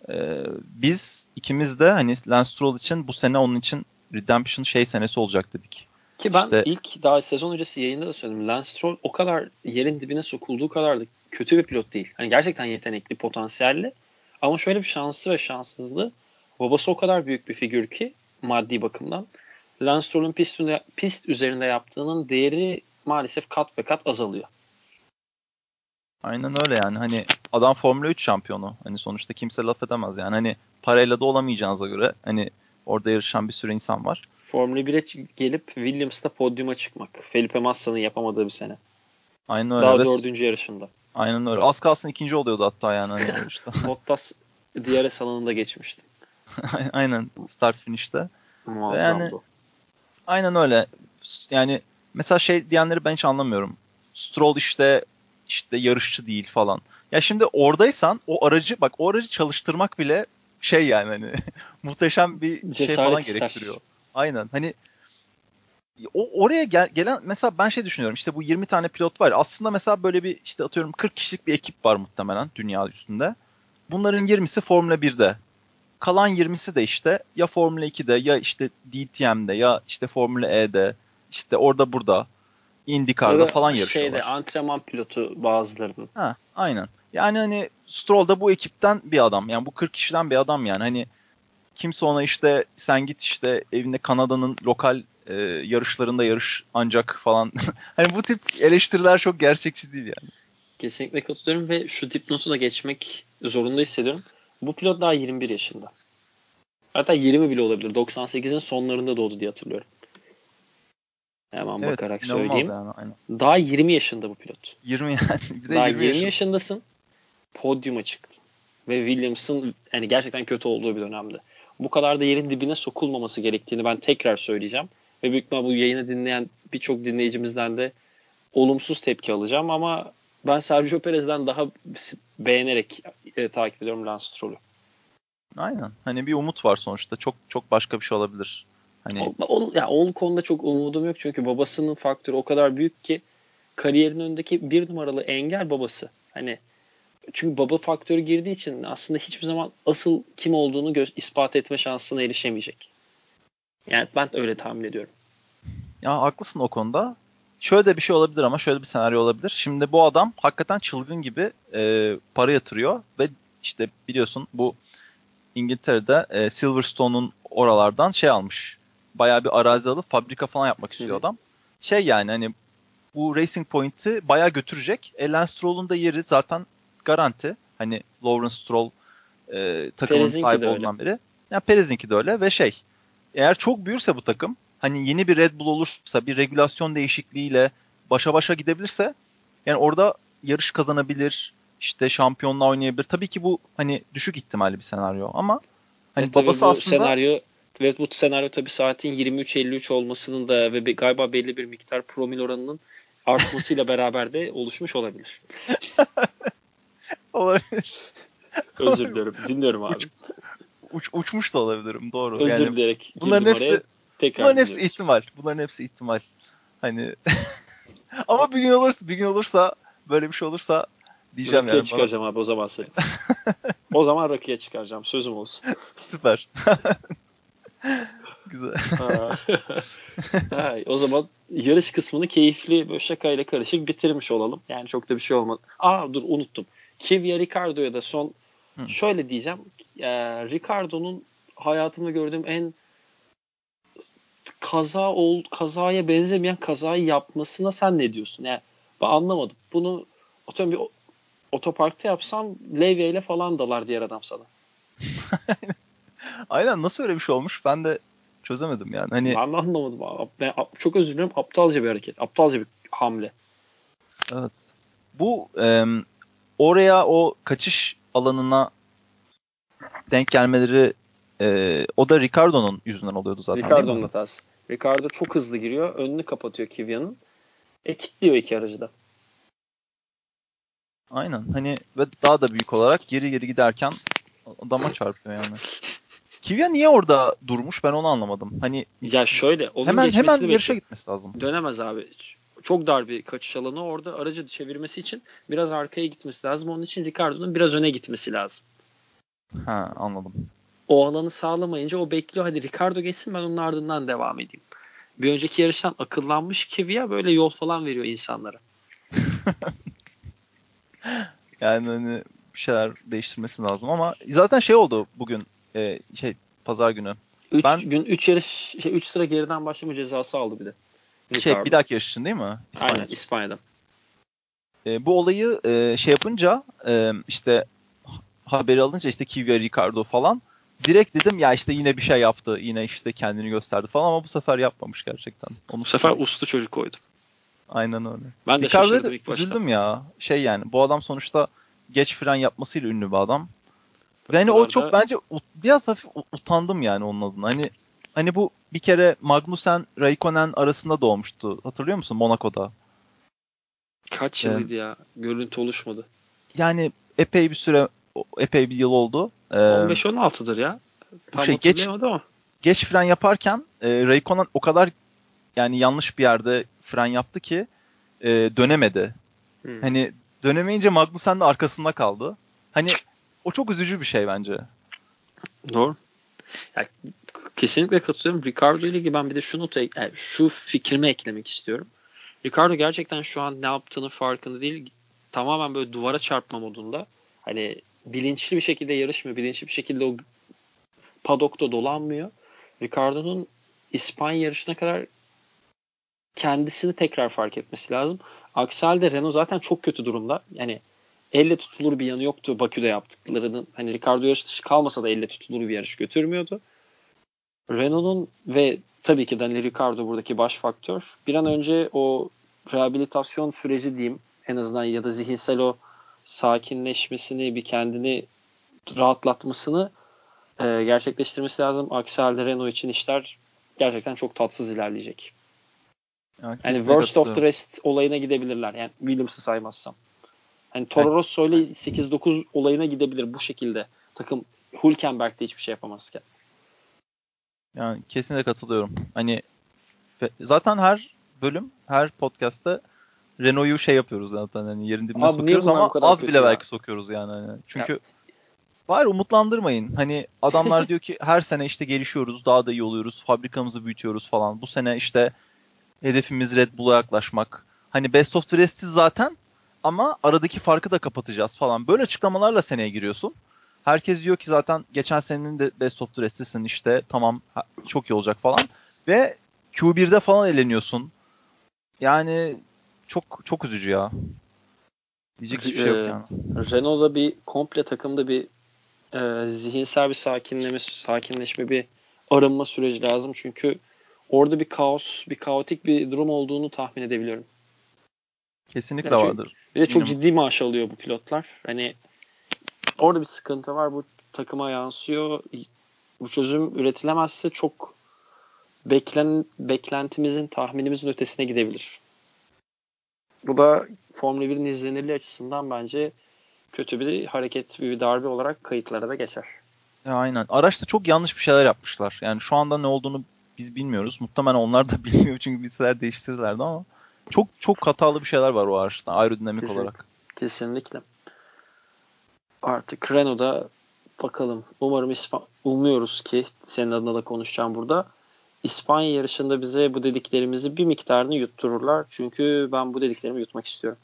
e, biz ikimiz de hani Lance Stroll için bu sene onun için Redemption şey senesi olacak dedik. Ki ben işte, ilk daha sezon öncesi yayında da söyledim. Lance Stroll o kadar yerin dibine sokulduğu kadar da kötü bir pilot değil. Hani gerçekten yetenekli, potansiyelli. Ama şöyle bir şanslı ve şanssızlığı. Babası o kadar büyük bir figür ki maddi bakımdan. Lance Stroll'un pist, pist üzerinde yaptığının değeri maalesef kat ve kat azalıyor. Aynen öyle yani. Hani adam Formula 3 şampiyonu. Hani sonuçta kimse laf edemez yani. Hani parayla da olamayacağınıza göre hani orada yarışan bir sürü insan var. Formula 1'e gelip Williams'ta podyuma çıkmak. Felipe Massa'nın yapamadığı bir sene. Aynen öyle. Daha dördüncü yarışında. Aynen öyle. Az kalsın ikinci oluyordu hatta yani. Hani yarışta. Bottas DRS alanında geçmişti. aynen. Start finish'te. Muazzamdı. Yani, aynen öyle. Yani mesela şey diyenleri ben hiç anlamıyorum. Stroll işte işte yarışçı değil falan. Ya şimdi oradaysan o aracı bak o aracı çalıştırmak bile şey yani hani muhteşem bir şey Cesaret şey falan ister. gerektiriyor. Aynen. Hani o oraya gel, gelen mesela ben şey düşünüyorum işte bu 20 tane pilot var. Aslında mesela böyle bir işte atıyorum 40 kişilik bir ekip var muhtemelen dünya üstünde. Bunların 20'si Formula 1'de. Kalan 20'si de işte ya Formula 2'de ya işte DTM'de ya işte Formula E'de işte orada burada IndyCar'da falan yarışıyorlar. Şeyde antrenman pilotu bazılarının. Ha, aynen. Yani hani Stroll da bu ekipten bir adam. Yani bu 40 kişiden bir adam yani. Hani kimse ona işte sen git işte evinde Kanada'nın lokal e, yarışlarında yarış ancak falan. hani bu tip eleştiriler çok gerçekçi değil yani. Kesinlikle katılıyorum ve şu dipnotu da geçmek zorunda hissediyorum. Bu pilot daha 21 yaşında. Hatta 20 bile olabilir. 98'in sonlarında doğdu diye hatırlıyorum. Hemen evet, bakarak söyleyeyim. Yani, aynen. Daha 20 yaşında bu pilot. 20 yani. Bir de Daha 20, 20 yaşındasın. Podyuma çıktın. Ve Williams'ın yani gerçekten kötü olduğu bir dönemde. Bu kadar da yerin dibine sokulmaması gerektiğini ben tekrar söyleyeceğim. Ve büyük ihtimalle bu yayını dinleyen birçok dinleyicimizden de olumsuz tepki alacağım ama ben Sergio Perez'den daha beğenerek e, takip ediyorum Lance Stroll'ü. Aynen. Hani bir umut var sonuçta. Çok çok başka bir şey olabilir. Hani o, o, ya onun konuda çok umudum yok çünkü babasının faktörü o kadar büyük ki kariyerin önündeki bir numaralı engel babası. Hani çünkü baba faktörü girdiği için aslında hiçbir zaman asıl kim olduğunu gö- ispat etme şansına erişemeyecek. Yani ben öyle tahmin ediyorum. Ya haklısın o konuda. Şöyle de bir şey olabilir ama şöyle bir senaryo olabilir. Şimdi bu adam hakikaten çılgın gibi e, para yatırıyor ve işte biliyorsun bu İngiltere'de e, Silverstone'un oralardan şey almış. Bayağı bir arazi alıp fabrika falan yapmak istiyor Hı. adam. Şey yani hani bu Racing Point'i bayağı götürecek. E, Lance Stroll'un da yeri zaten garanti. Hani Lawrence Stroll e, takımın Perez'inki sahibi olduğundan beri. Yani Perez'inki de öyle ve şey eğer çok büyürse bu takım hani yeni bir Red Bull olursa bir regülasyon değişikliğiyle başa başa gidebilirse yani orada yarış kazanabilir işte şampiyonla oynayabilir. Tabii ki bu hani düşük ihtimalli bir senaryo ama hani e, babası aslında senaryo Evet bu senaryo tabii saatin 23.53 olmasının da ve galiba belli bir miktar promil oranının artmasıyla beraber de oluşmuş olabilir. olabilir. Özür dilerim. Dinliyorum abi. Uç, uç, uçmuş da olabilirim. Doğru. Özür yani, dileyerek. Bunların hepsi tekrar bunların hepsi ihtimal. Bunların hepsi ihtimal. Hani ama bir gün olursa bir gün olursa böyle bir şey olursa diyeceğim rakıya yani. çıkaracağım bana. abi o zaman seni. o zaman rakıya çıkaracağım. Sözüm olsun. Süper. Güzel. ha, o zaman yarış kısmını keyifli böyle şakayla karışık bitirmiş olalım. Yani çok da bir şey olmadı. Aa dur unuttum. Kivya Ricardo'ya da son Hı. şöyle diyeceğim. E, Ricardo'nun hayatımda gördüğüm en kaza ol, kazaya benzemeyen kazayı yapmasına sen ne diyorsun? Yani ben anlamadım. Bunu atıyorum bir otoparkta yapsam levye ile falan dalar diğer adam sana. Aynen nasıl öyle bir şey olmuş ben de çözemedim yani. Hani... Ben de anlamadım. Ben çok özür dilerim. Aptalca bir hareket. Aptalca bir hamle. Evet. Bu e, oraya o kaçış alanına denk gelmeleri e, o da Ricardo'nun yüzünden oluyordu zaten Ricardo'nun hatası. Ricardo çok hızlı giriyor. Önünü kapatıyor Kivya'nın. E kilitliyor iki aracı da. Aynen. Hani ve daha da büyük olarak geri geri giderken adama çarpıyor yani. Kivya niye orada durmuş ben onu anlamadım. Hani ya şöyle onun hemen hemen yarışa gitmesi lazım. Dönemez abi. Çok dar bir kaçış alanı orada aracı çevirmesi için biraz arkaya gitmesi lazım. Onun için Ricardo'nun biraz öne gitmesi lazım. Ha anladım. O alanı sağlamayınca o bekliyor hadi Ricardo geçsin ben onun ardından devam edeyim. Bir önceki yarıştan akıllanmış Kivya böyle yol falan veriyor insanlara. yani hani bir şeyler değiştirmesi lazım ama zaten şey oldu bugün e, şey pazar günü. 3 ben, gün 3 yarış 3 şey, sıra geriden başlama cezası aldı bir de. Şey bir dahaki yarış için değil mi? İspanya. Aynen İspanya'da. E, bu olayı e, şey yapınca e, işte haberi alınca işte Kivya Ricardo falan direkt dedim ya işte yine bir şey yaptı. Yine işte kendini gösterdi falan ama bu sefer yapmamış gerçekten. Onu bu sefer uslu çocuk koydu. Aynen öyle. Ben de Ricardo'ya şaşırdım ilk başta. Üzüldüm ya. Şey yani bu adam sonuçta geç fren yapmasıyla ünlü bir adam. Ve hani o çok bence biraz hafif utandım yani onun adına. Hani hani bu bir kere Magnussen Raikkonen arasında doğmuştu. Hatırlıyor musun Monaco'da? Kaç ee, yılıydı ya? Görüntü oluşmadı. Yani epey bir süre epey bir yıl oldu. Ee, 15-16'dır ya. Tam şey, geç, ama. Geç fren yaparken e, Raikkonen o kadar yani yanlış bir yerde fren yaptı ki e, dönemedi. Hmm. Hani dönemeyince Magnussen de arkasında kaldı. Hani o çok üzücü bir şey bence. Doğru. Yani, kesinlikle katılıyorum. Ricardo ile ilgili ben bir de şu notu, yani şu fikrimi eklemek istiyorum. Ricardo gerçekten şu an ne yaptığını farkında değil. Tamamen böyle duvara çarpma modunda. Hani bilinçli bir şekilde yarışmıyor. Bilinçli bir şekilde o padokta dolanmıyor. Ricardo'nun İspanya yarışına kadar kendisini tekrar fark etmesi lazım. Aksi halde Renault zaten çok kötü durumda. Yani elle tutulur bir yanı yoktu Bakü'de yaptıklarının. Hani Ricardo yarış dışı kalmasa da elle tutulur bir yarış götürmüyordu. Renault'un ve tabii ki Daniel Ricardo buradaki baş faktör. Bir an önce o rehabilitasyon süreci diyeyim en azından ya da zihinsel o sakinleşmesini bir kendini rahatlatmasını e, gerçekleştirmesi lazım. Aksi halde Renault için işler gerçekten çok tatsız ilerleyecek. Yani, yani worst of the rest olayına gidebilirler. Yani Williams'ı saymazsam. Hani Toro Rosso ile 8-9 olayına gidebilir bu şekilde. Takım Hülkenberg'de hiçbir şey yapamazken. Yani kesinlikle katılıyorum. Hani zaten her bölüm, her podcast'ta Renault'u şey yapıyoruz zaten hani yerin dibine Abi sokuyoruz ama az bile ya? belki sokuyoruz yani. Hani. Çünkü ya. var umutlandırmayın. Hani adamlar diyor ki her sene işte gelişiyoruz, daha da iyi oluyoruz, fabrikamızı büyütüyoruz falan. Bu sene işte hedefimiz Red Bull'a yaklaşmak. Hani Best of the Rest'i zaten ama aradaki farkı da kapatacağız falan. Böyle açıklamalarla seneye giriyorsun. Herkes diyor ki zaten geçen senenin de Best of the işte tamam çok iyi olacak falan. Ve Q1'de falan eleniyorsun. Yani çok çok üzücü ya. Diyecek hiçbir şey yok yani. Renault'da bir komple takımda bir e, zihinsel bir sakinleme, sakinleşme bir arınma süreci lazım. Çünkü orada bir kaos, bir kaotik bir durum olduğunu tahmin edebiliyorum. Kesinlikle yani vardır. Bir de çok Bilmiyorum. ciddi maaş alıyor bu pilotlar. Hani orada bir sıkıntı var. Bu takıma yansıyor. Bu çözüm üretilemezse çok beklen beklentimizin, tahminimizin ötesine gidebilir. Bu da Formula 1'in izlenirliği açısından bence kötü bir hareket, bir darbe olarak kayıtlara da geçer. Ya aynen. Araçta çok yanlış bir şeyler yapmışlar. Yani şu anda ne olduğunu biz bilmiyoruz. Muhtemelen onlar da bilmiyor çünkü bilseler değiştirirlerdi ama çok çok hatalı bir şeyler var o araçta aerodinamik Kesin, olarak. Kesinlikle. Artık Renault'da bakalım. Umarım İspan umuyoruz ki senin adına da konuşacağım burada. İspanya yarışında bize bu dediklerimizi bir miktarını yuttururlar. Çünkü ben bu dediklerimi yutmak istiyorum.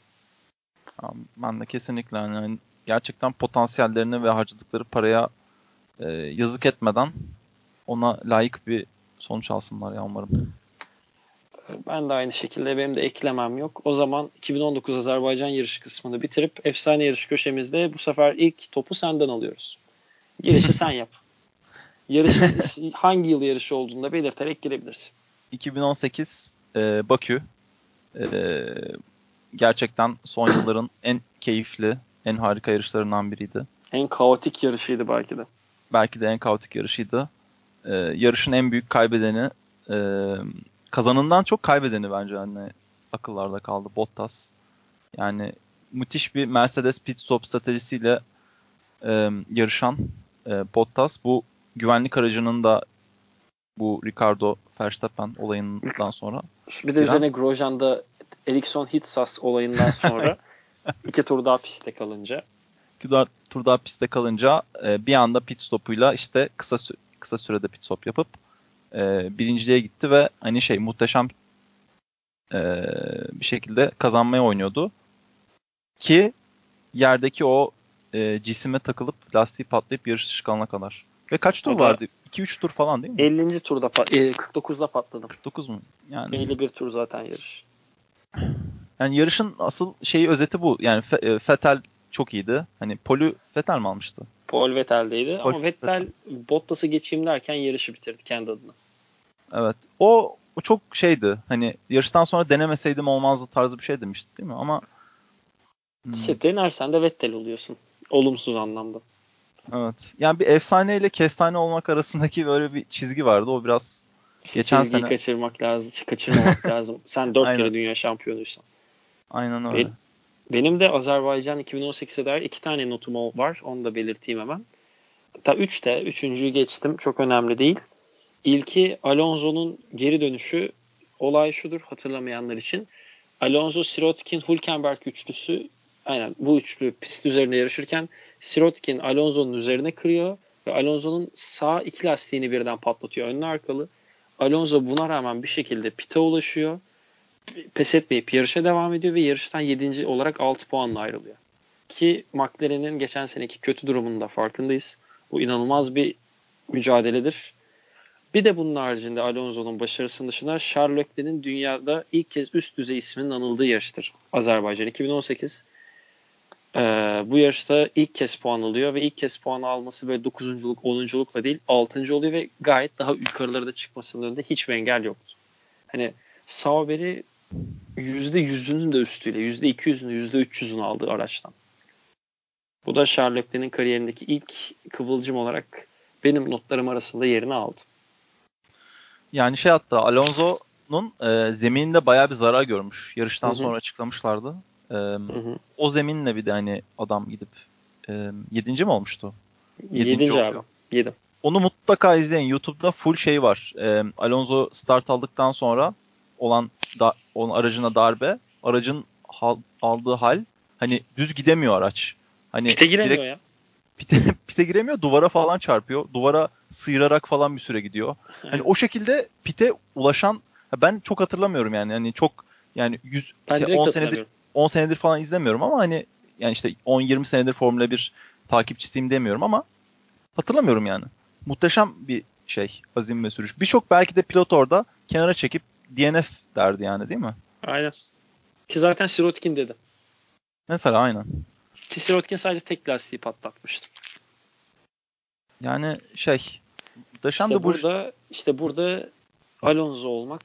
Ben de kesinlikle yani gerçekten potansiyellerini ve harcadıkları paraya e, yazık etmeden ona layık bir sonuç alsınlar ya umarım. Ben de aynı şekilde benim de eklemem yok. O zaman 2019 Azerbaycan yarışı kısmını bitirip efsane yarış köşemizde bu sefer ilk topu senden alıyoruz. Girişi sen yap. Yarışın hangi yıl yarışı olduğunu da belirterek girebilirsin. 2018 e, Bakü. E, gerçekten son yılların en keyifli, en harika yarışlarından biriydi. En kaotik yarışıydı belki de. Belki de en kaotik yarışıydı. E, yarışın en büyük kaybedeni e, kazanından çok kaybedeni bence hani akıllarda kaldı Bottas. Yani müthiş bir Mercedes pit stop stratejisiyle e, yarışan e, Bottas bu güvenlik aracının da bu Ricardo Verstappen olayından sonra. Bir de üzerine Grosjean'da Ericsson Hitsas olayından sonra iki tur daha pistte kalınca. İki tur daha pistte kalınca e, bir anda pit stopuyla işte kısa kısa sürede pit stop yapıp e, birinciliğe gitti ve hani şey muhteşem e, bir şekilde kazanmaya oynuyordu. Ki yerdeki o e, cisime takılıp lastiği patlayıp yarış dışı kadar. Ve kaç tur vardı? 2-3 tur falan değil mi? 50. turda pat e, 49'da patladım. 49 mu? Yani 51 tur zaten yarış. Yani yarışın asıl şeyi özeti bu. Yani F- Fetel çok iyiydi. Hani Polü Vettel mi almıştı? Paul Vettel'deydi Paul ama Vettel, Vettel Bottas'ı geçeyim derken yarışı bitirdi kendi adına. Evet. O, o çok şeydi. Hani yarıştan sonra denemeseydim olmazdı tarzı bir şey demişti değil mi? Ama hmm. işte denersen de Vettel oluyorsun. Olumsuz anlamda. Evet. Yani bir efsane ile kestane olmak arasındaki böyle bir çizgi vardı. O biraz geçen Çizgiyi sene kaçırmak lazım. Kaçırmamak lazım. Sen dört kere dünya şampiyonuysan. Aynen öyle. Ben, benim de Azerbaycan 2018'e dair iki tane notum var. Onu da belirteyim hemen. Hatta üç de. Üçüncüyü geçtim. Çok önemli değil. İlki Alonso'nun geri dönüşü. Olay şudur hatırlamayanlar için. Alonso, Sirotkin, Hülkenberg üçlüsü aynen bu üçlü pist üzerinde yarışırken Sirotkin Alonso'nun üzerine kırıyor ve Alonso'nun sağ iki lastiğini birden patlatıyor önlü arkalı. Alonso buna rağmen bir şekilde pite ulaşıyor pes etmeyip yarışa devam ediyor ve yarıştan 7. olarak 6 puanla ayrılıyor. Ki McLaren'in geçen seneki kötü durumunda farkındayız. Bu inanılmaz bir mücadeledir. Bir de bunun haricinde Alonso'nun başarısının dışında Charles Leclerc'in dünyada ilk kez üst düzey isminin anıldığı yarıştır. Azerbaycan 2018. Ee, bu yarışta ilk kez puan alıyor ve ilk kez puan alması böyle 9'unculuk, 10'unculukla değil 6. oluyor ve gayet daha yukarılara da çıkmasının önünde hiçbir engel yoktu. Hani Sauber'i %100'ünün de üstüyle %200'ünü %300'ünü aldığı araçtan. Bu da Charles Leclerc'in kariyerindeki ilk kıvılcım olarak benim notlarım arasında yerini aldı. Yani şey hatta Alonso'nun e, zemininde bayağı bir zarar görmüş. Yarıştan Hı-hı. sonra açıklamışlardı. E, o zeminle bir de hani adam gidip e, yedinci mi olmuştu? Yedinci, yedinci abi. Yedim. Onu mutlaka izleyin. YouTube'da full şey var. E, Alonso start aldıktan sonra olan da, onun aracına darbe. Aracın hal, aldığı hal hani düz gidemiyor araç. Hani pite giremiyor direkt, ya. Pite, pite giremiyor. Duvara falan çarpıyor. Duvara sıyırarak falan bir süre gidiyor. Hani o şekilde pite ulaşan ben çok hatırlamıyorum yani. Hani çok yani 100 işte 10 senedir 10 senedir falan izlemiyorum ama hani yani işte 10-20 senedir Formula 1 takipçisiyim demiyorum ama hatırlamıyorum yani. Muhteşem bir şey azim ve sürüş. Birçok belki de pilot orada kenara çekip DNF derdi yani değil mi? Aynen. Ki zaten Sirotkin dedi. Mesela aynen. Ki Sirotkin sadece tek lastiği patlatmıştı. Yani şey muhteşem işte bu burada işte burada Alonso olmak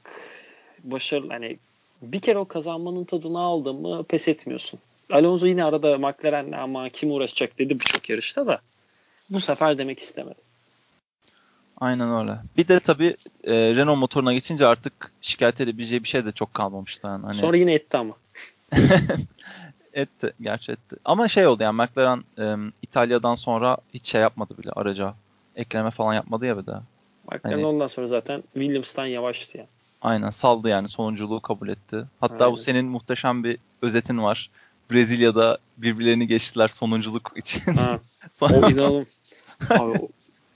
başarılı hani bir kere o kazanmanın tadını aldın mı pes etmiyorsun. Alonso yine arada McLaren'le ama kim uğraşacak dedi birçok yarışta da bu sefer demek istemedi. Aynen öyle. Bir de tabii e, Renault motoruna geçince artık şikayet edebileceği bir şey de çok kalmamıştı. Yani. Hani... Sonra yine etti ama. etti. Gerçi etti. Ama şey oldu yani McLaren e, İtalya'dan sonra hiç şey yapmadı bile araca. Ekleme falan yapmadı ya bir daha. McLaren hani... ondan sonra zaten Williams'tan yavaştı ya. Aynen saldı yani sonunculuğu kabul etti. Hatta Aynen. bu senin muhteşem bir özetin var. Brezilya'da birbirlerini geçtiler sonunculuk için. Ha. Sonra... O inanılmaz. Abi,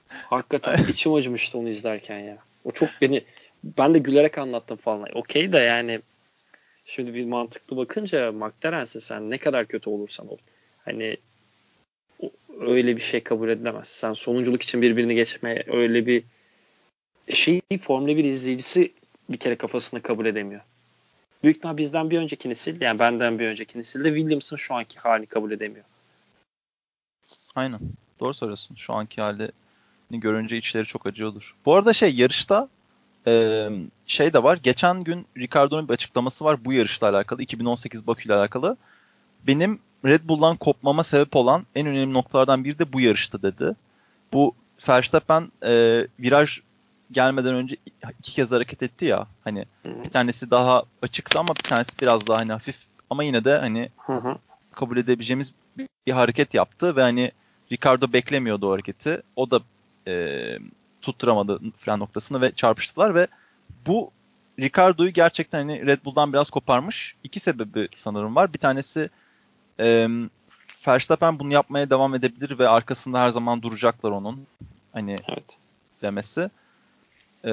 hakikaten içim acımıştı onu izlerken ya. O çok beni ben de gülerek anlattım falan. Okey de yani şimdi bir mantıklı bakınca McLaren'sin sen ne kadar kötü olursan ol. Hani öyle bir şey kabul edilemez. Sen sonunculuk için birbirini geçmeye öyle bir şey Formula 1 izleyicisi bir kere kafasını kabul edemiyor. Büyük ihtimal bizden bir önceki nesil yani benden bir önceki nesilde Williams'ın şu anki halini kabul edemiyor. Aynen. Doğru söylüyorsun. Şu anki halini görünce içleri çok acıyordur. Bu arada şey yarışta e, şey de var. Geçen gün Ricardo'nun bir açıklaması var bu yarışla alakalı. 2018 Bakü ile alakalı. Benim Red Bull'dan kopmama sebep olan en önemli noktalardan biri de bu yarıştı dedi. Bu Verstappen e, viraj gelmeden önce iki kez hareket etti ya. Hani bir tanesi daha açıktı ama bir tanesi biraz daha hani hafif ama yine de hani kabul edebileceğimiz bir hareket yaptı ve hani Ricardo beklemiyordu o hareketi. O da e, tutturamadı fren noktasını ve çarpıştılar ve bu Ricardo'yu gerçekten hani Red Bull'dan biraz koparmış. İki sebebi sanırım var. Bir tanesi e, Verstappen bunu yapmaya devam edebilir ve arkasında her zaman duracaklar onun. Hani evet. demesi. Ee,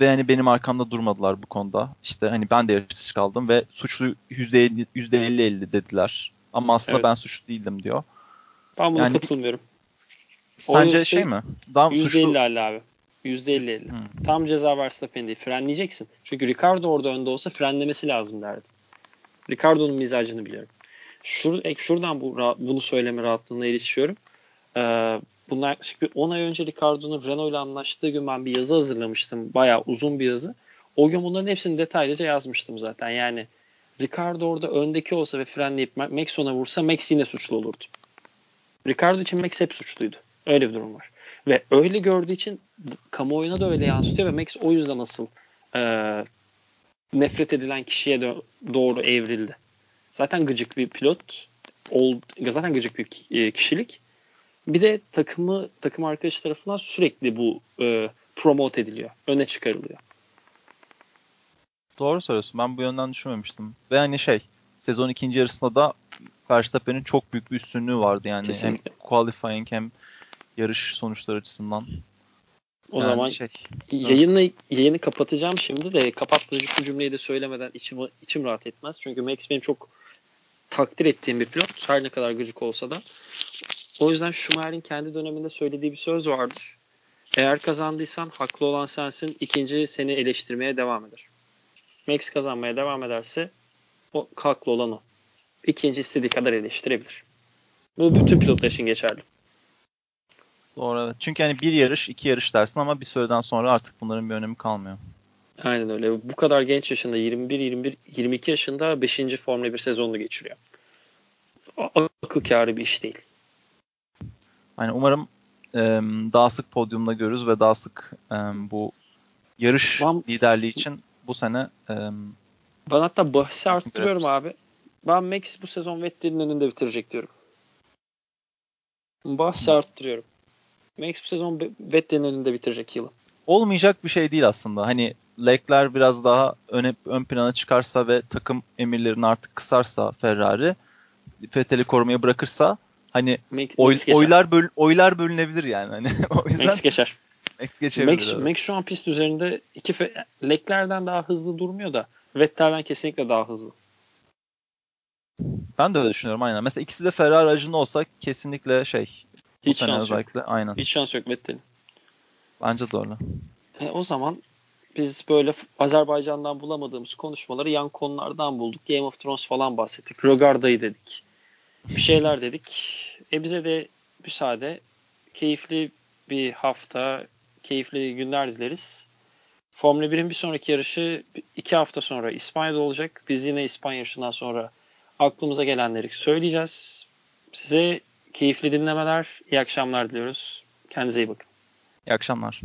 ve hani benim arkamda durmadılar bu konuda. İşte hani ben de yarış kaldım ve suçlu %50 %50 dediler. Ama aslında evet. ben suçlu değildim diyor. Ben buna yani, katılmıyorum. Sence o şey mi? Daha %50 suçlu... abi. %50-50. Hmm. Tam ceza Verstappen değil. Frenleyeceksin. Çünkü Ricardo orada önde olsa frenlemesi lazım derdi. Ricardo'nun mizacını biliyorum. Şur, şuradan bu, bunu söyleme rahatlığına erişiyorum. Ee, bunlar yaklaşık bir 10 ay önce Ricardo'nun Renault ile anlaştığı gün ben bir yazı hazırlamıştım. Bayağı uzun bir yazı. O gün bunların hepsini detaylıca yazmıştım zaten. Yani Ricardo orada öndeki olsa ve frenleyip Max ona vursa Max yine suçlu olurdu. Ricardo için Max hep suçluydu. Öyle bir durum var. Ve öyle gördüğü için kamuoyuna da öyle yansıtıyor ve Max o yüzden asıl e, nefret edilen kişiye de doğru evrildi. Zaten gıcık bir pilot. Ol, zaten gıcık bir e, kişilik. Bir de takımı takım arkadaşı tarafından sürekli bu e, promote ediliyor. Öne çıkarılıyor. Doğru söylüyorsun. Ben bu yönden düşünmemiştim. Ve hani şey sezon ikinci yarısında da Verstappen'in çok büyük bir üstünlüğü vardı yani. Kesinlikle. Hem qualifying hem yarış sonuçları açısından. O yani zaman şey, yayını evet. yayını kapatacağım şimdi de kapattığı şu cümleyi de söylemeden içim içim rahat etmez. Çünkü Max benim çok takdir ettiğim bir pilot. Her ne kadar gıcık olsa da. O yüzden Schumacher'in kendi döneminde söylediği bir söz vardır. Eğer kazandıysan haklı olan sensin. ikinci seni eleştirmeye devam eder. Max kazanmaya devam ederse o haklı olan o. İkinci istediği kadar eleştirebilir. Bu bütün pilotlar için geçerli. Doğru evet. Çünkü hani bir yarış, iki yarış dersin ama bir süreden sonra artık bunların bir önemi kalmıyor. Aynen öyle. Bu kadar genç yaşında 21, 21, 22 yaşında 5. Formula 1 sezonunu geçiriyor. Akıl kârı bir iş değil. Yani umarım e, daha sık podyumda görürüz ve daha sık e, bu yarış ben, liderliği için bu sene e, ben hatta bahsi arttırıyorum abi. Ben Max bu sezon Vettel'in önünde bitirecek diyorum. Bahsi arttırıyorum. Max bu sezon Vettel'in önünde bitirecek yılı. Olmayacak bir şey değil aslında. Hani Leclerc biraz daha öne, ön plana çıkarsa ve takım emirlerini artık kısarsa Ferrari Vettel'i korumaya bırakırsa hani Max, oy, Max oylar böl, oylar bölünebilir yani. Hani o yüzden Max geçer. Max geçebilir. Max, Max şu an pist üzerinde iki fe, Leclerc'den daha hızlı durmuyor da Vettel'den kesinlikle daha hızlı. Ben de öyle düşünüyorum aynen. Mesela ikisi de Ferrari aracında olsa kesinlikle şey. Hiç şans özellikle yok. aynen. Hiç şans yok Vettel'in. Bence öyle. E, o zaman biz böyle Azerbaycan'dan bulamadığımız konuşmaları yan konulardan bulduk. Game of Thrones falan bahsettik. Rogarda'yı dedik. Bir şeyler dedik. E bize de müsaade. Keyifli bir hafta, keyifli günler dileriz. Formula 1'in bir sonraki yarışı iki hafta sonra İspanya'da olacak. Biz yine İspanya yarışından sonra aklımıza gelenleri söyleyeceğiz. Size keyifli dinlemeler, iyi akşamlar diliyoruz. Kendinize iyi bakın. İyi akşamlar.